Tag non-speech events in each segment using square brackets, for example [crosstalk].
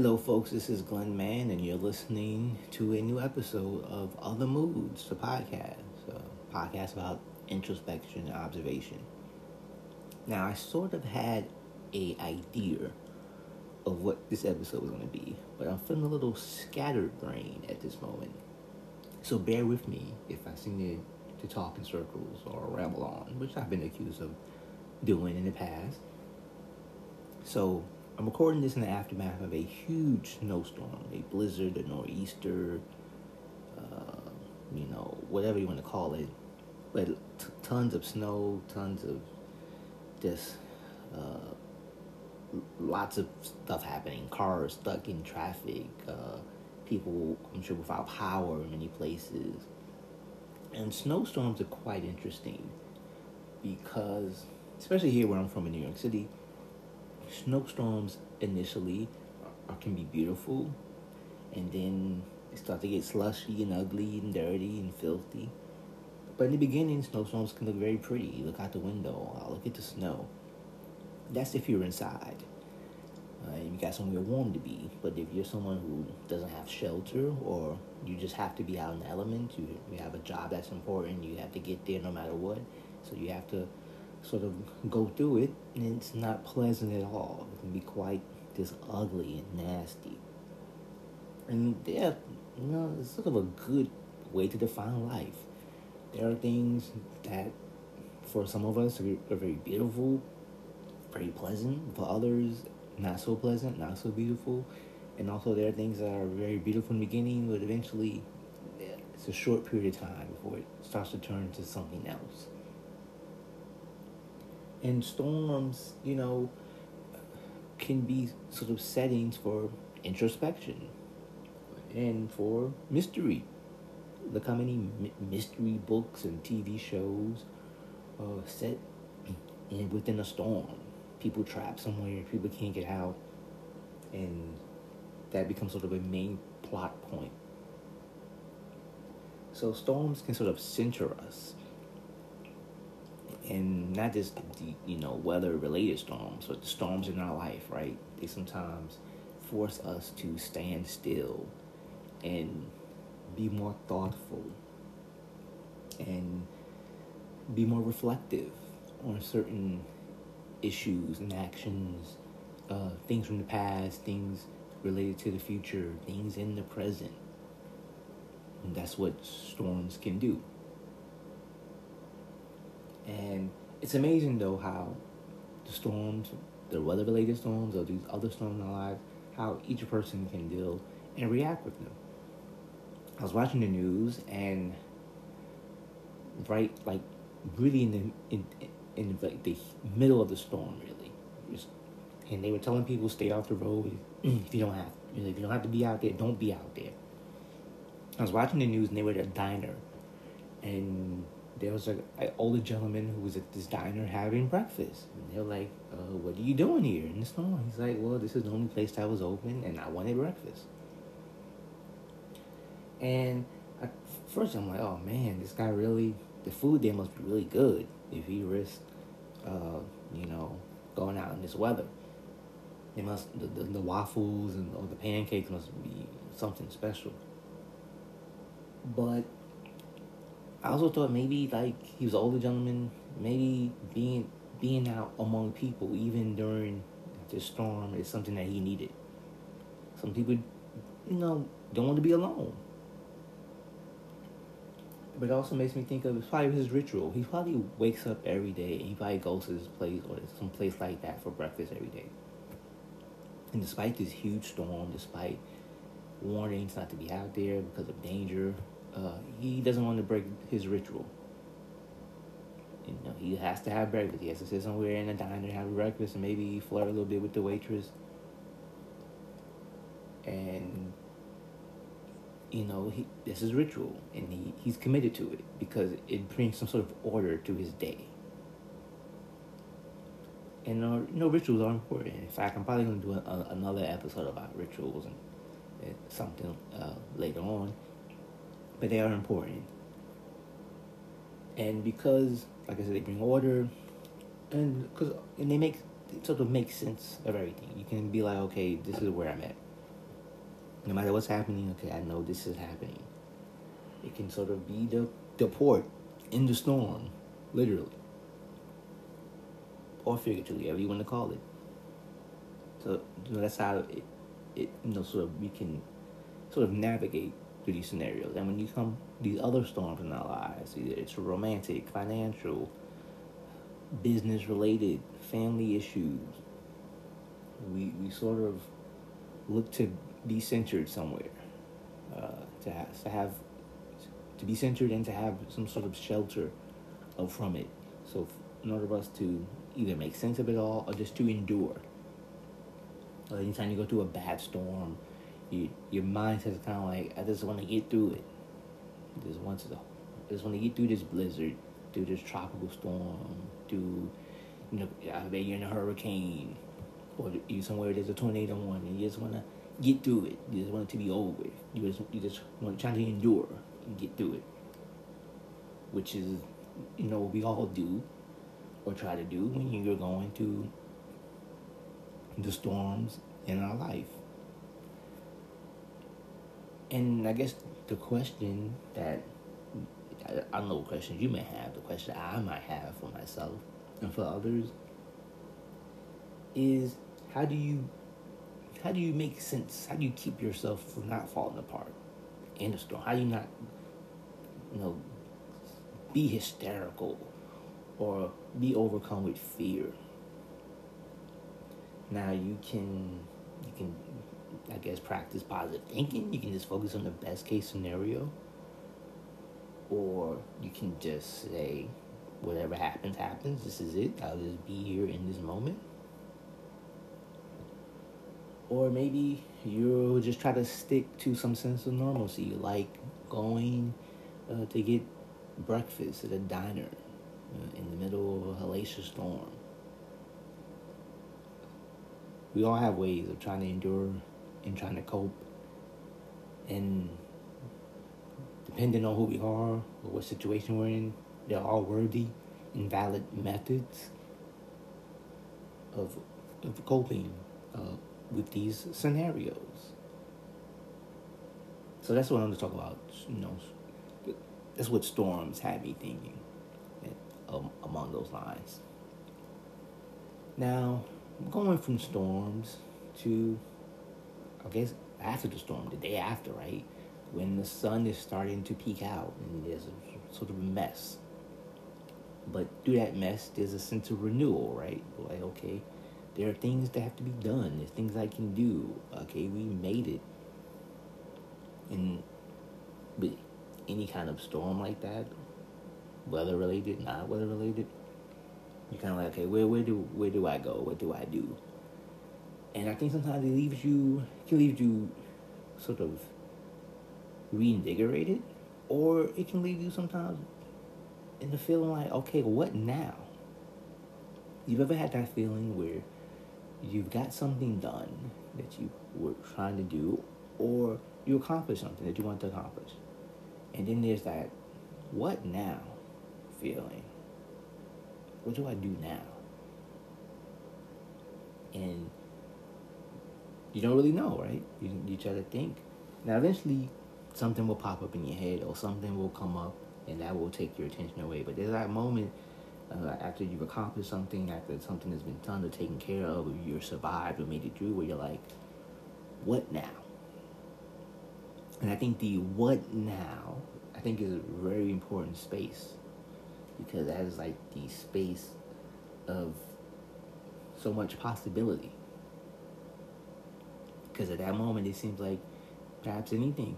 Hello, folks. This is Glenn Mann, and you're listening to a new episode of Other Moods, the podcast, a podcast about introspection and observation. Now, I sort of had a idea of what this episode was going to be, but I'm feeling a little scattered brain at this moment. So bear with me if I seem to, to talk in circles or ramble on, which I've been accused of doing in the past. So I'm recording this in the aftermath of a huge snowstorm, a blizzard, a nor'easter, uh, you know, whatever you want to call it. But t- tons of snow, tons of just uh, lots of stuff happening. Cars stuck in traffic, uh, people, I'm sure, without power in many places. And snowstorms are quite interesting because, especially here where I'm from in New York City, snowstorms initially are, can be beautiful, and then they start to get slushy and ugly and dirty and filthy. But in the beginning, snowstorms can look very pretty. You look out the window, look at the snow. That's if you're inside. Uh, you got somewhere warm to be. But if you're someone who doesn't have shelter or you just have to be out in the element, you, you have a job that's important, you have to get there no matter what. So you have to sort of go through it, and it's not pleasant at all. It can be quite just ugly and nasty. And yeah, you know, it's sort of a good way to define life. There are things that, for some of us, are, are very beautiful, very pleasant. For others, not so pleasant, not so beautiful. And also, there are things that are very beautiful in the beginning, but eventually, it's a short period of time before it starts to turn into something else. And storms, you know, can be sort of settings for introspection and for mystery. Look how many mystery books and TV shows are set in within a storm. People trapped somewhere, people can't get out, and that becomes sort of a main plot point. So storms can sort of center us and not just the you know weather related storms, but the storms in our life, right? They sometimes force us to stand still and be more thoughtful and be more reflective on certain issues and actions, uh, things from the past, things related to the future, things in the present. And that's what storms can do. And it's amazing though how the storms, the weather related storms or these other storms in our lives, how each person can deal and react with them. I was watching the news and right like really in the in in like the middle of the storm really. And they were telling people stay off the road [clears throat] if you don't have you know, if you don't have to be out there, don't be out there. I was watching the news and they were at a diner and there was an older gentleman who was at this diner having breakfast. And they're like, uh, what are you doing here in the storm? He's like, well, this is the only place that was open and I wanted breakfast. And at first I'm like, oh man, this guy really, the food there must be really good if he risked, uh, you know, going out in this weather. It must, the, the, the waffles and or the pancakes must be something special. But I also thought maybe like he was an older gentleman, maybe being being out among people even during the storm is something that he needed. Some people, you know, don't want to be alone. But it also makes me think of it's probably his ritual. He probably wakes up every day. And he probably goes to his place or some place like that for breakfast every day. And despite this huge storm, despite warnings not to be out there because of danger, uh, he doesn't want to break his ritual. You know, he has to have breakfast. He has to sit somewhere in a diner, have breakfast, and maybe flirt a little bit with the waitress. And you know, he this is ritual, and he, he's committed to it because it brings some sort of order to his day. And know, rituals are important. In fact, I'm probably going to do a, another episode about rituals and, and something uh, later on but they are important. And because, like I said, they bring order, and because and they make sort of make sense of everything. You can be like, okay, this is where I'm at. no matter what's happening, okay, I know this is happening. It can sort of be the, the port in the storm, literally. Or figuratively, whatever you want to call it. So you know, that's how it, it you know sort of we can sort of navigate through these scenarios. And when you come these other storms in our lives, either it's romantic, financial, business related, family issues, we we sort of look to be centered somewhere, uh, to have, to have to be centered and to have some sort of shelter from it. So in order for us to either make sense of it all or just to endure. Anytime you go through a bad storm, you, your mindset is kind of like, I just want to get through it. Just want to, just want to get through this blizzard, through this tropical storm, through, you know, I bet you're in a hurricane, or you somewhere there's a tornado one, and you just want to get through it. You just want it to be over. You just, you just want to try to endure and get through it, which is, you know, what we all do or try to do when you're going through the storms in our life. And I guess the question that I don't know what questions you may have, the question I might have for myself and for others is how do you how do you make sense? How do you keep yourself from not falling apart in the storm? How do you not you know be hysterical or be overcome with fear? Now you can I guess practice positive thinking. You can just focus on the best case scenario. Or you can just say, whatever happens, happens. This is it. I'll just be here in this moment. Or maybe you'll just try to stick to some sense of normalcy, like going uh, to get breakfast at a diner uh, in the middle of a hellacious storm. We all have ways of trying to endure and trying to cope. And depending on who we are or what situation we're in, they're all worthy and valid methods of, of coping uh, with these scenarios. So that's what I'm going to talk about. You know, that's what storms had me thinking um, among those lines. Now, going from storms to Guess after the storm, the day after, right? When the sun is starting to peek out and there's a sort of a mess. But through that mess, there's a sense of renewal, right? Like, okay, there are things that have to be done. There's things I can do. Okay, we made it. And with any kind of storm like that, weather related, not weather related, you're kind of like, okay, where where do where do I go? What do I do? And I think sometimes it leaves you, can leave you sort of reinvigorated, or it can leave you sometimes in the feeling like, okay, what now? You've ever had that feeling where you've got something done that you were trying to do, or you accomplished something that you want to accomplish, and then there's that what now feeling. What do I do now? And you don't really know, right? You, you try to think. Now, eventually, something will pop up in your head or something will come up and that will take your attention away. But there's that moment uh, after you've accomplished something, after something has been done or taken care of, or you're survived or made it through, where you're like, what now? And I think the what now, I think is a very important space because that is like the space of so much possibility. Because at that moment, it seems like perhaps anything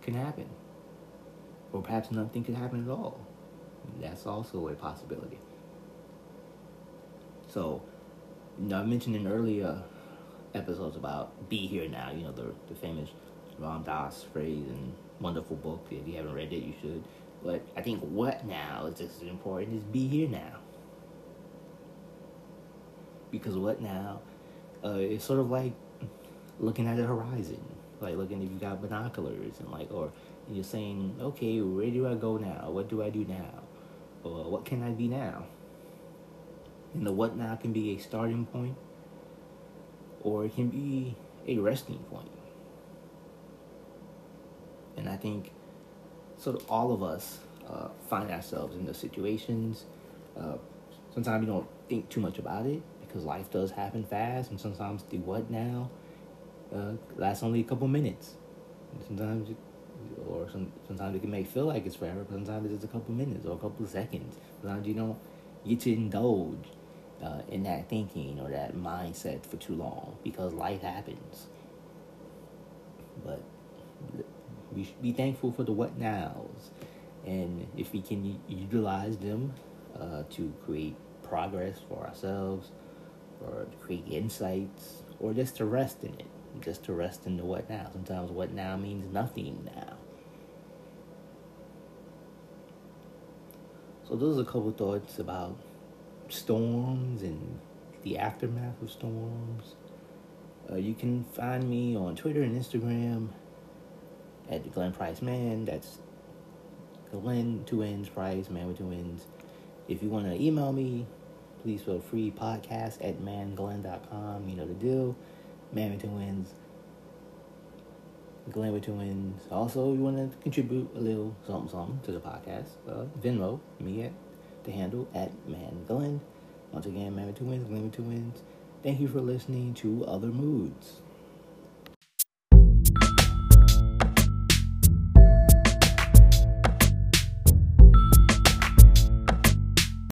can happen. Or perhaps nothing can happen at all. That's also a possibility. So, you know, I mentioned in earlier episodes about be here now, you know, the, the famous Ram Dass phrase and wonderful book. If you haven't read it, you should. But I think what now is just as important as be here now. Because what now uh, is sort of like looking at the horizon, like looking if you got binoculars and like, or you're saying, okay, where do I go now? What do I do now? Or what can I be now? And the what now can be a starting point, or it can be a resting point. And I think sort of all of us uh, find ourselves in those situations. Uh, sometimes you don't think too much about it because life does happen fast, and sometimes the what now uh, lasts only a couple minutes. Sometimes, or some, sometimes it can make feel like it's forever, but sometimes it's just a couple minutes or a couple seconds. Sometimes you don't get to indulge uh, in that thinking or that mindset for too long because life happens. But we should be thankful for the what nows, and if we can utilize them uh, to create progress for ourselves, or to create insights, or just to rest in it, just to rest in the what now. Sometimes what now means nothing now. So those are a couple thoughts about storms and the aftermath of storms. Uh, you can find me on Twitter and Instagram at Glenn Price Mann. That's Glenn two ends Price Mann with two ends. If you want to email me, please feel free. Podcast at mannglenn.com. You know the deal. Glenn with two ends. Also, you want to contribute a little something something to the podcast. Uh, Venmo me at the handle at Mann Glenn. Once again, Mann with Two Wins, Glenn with Two Wins. Thank you for listening to Other Moods.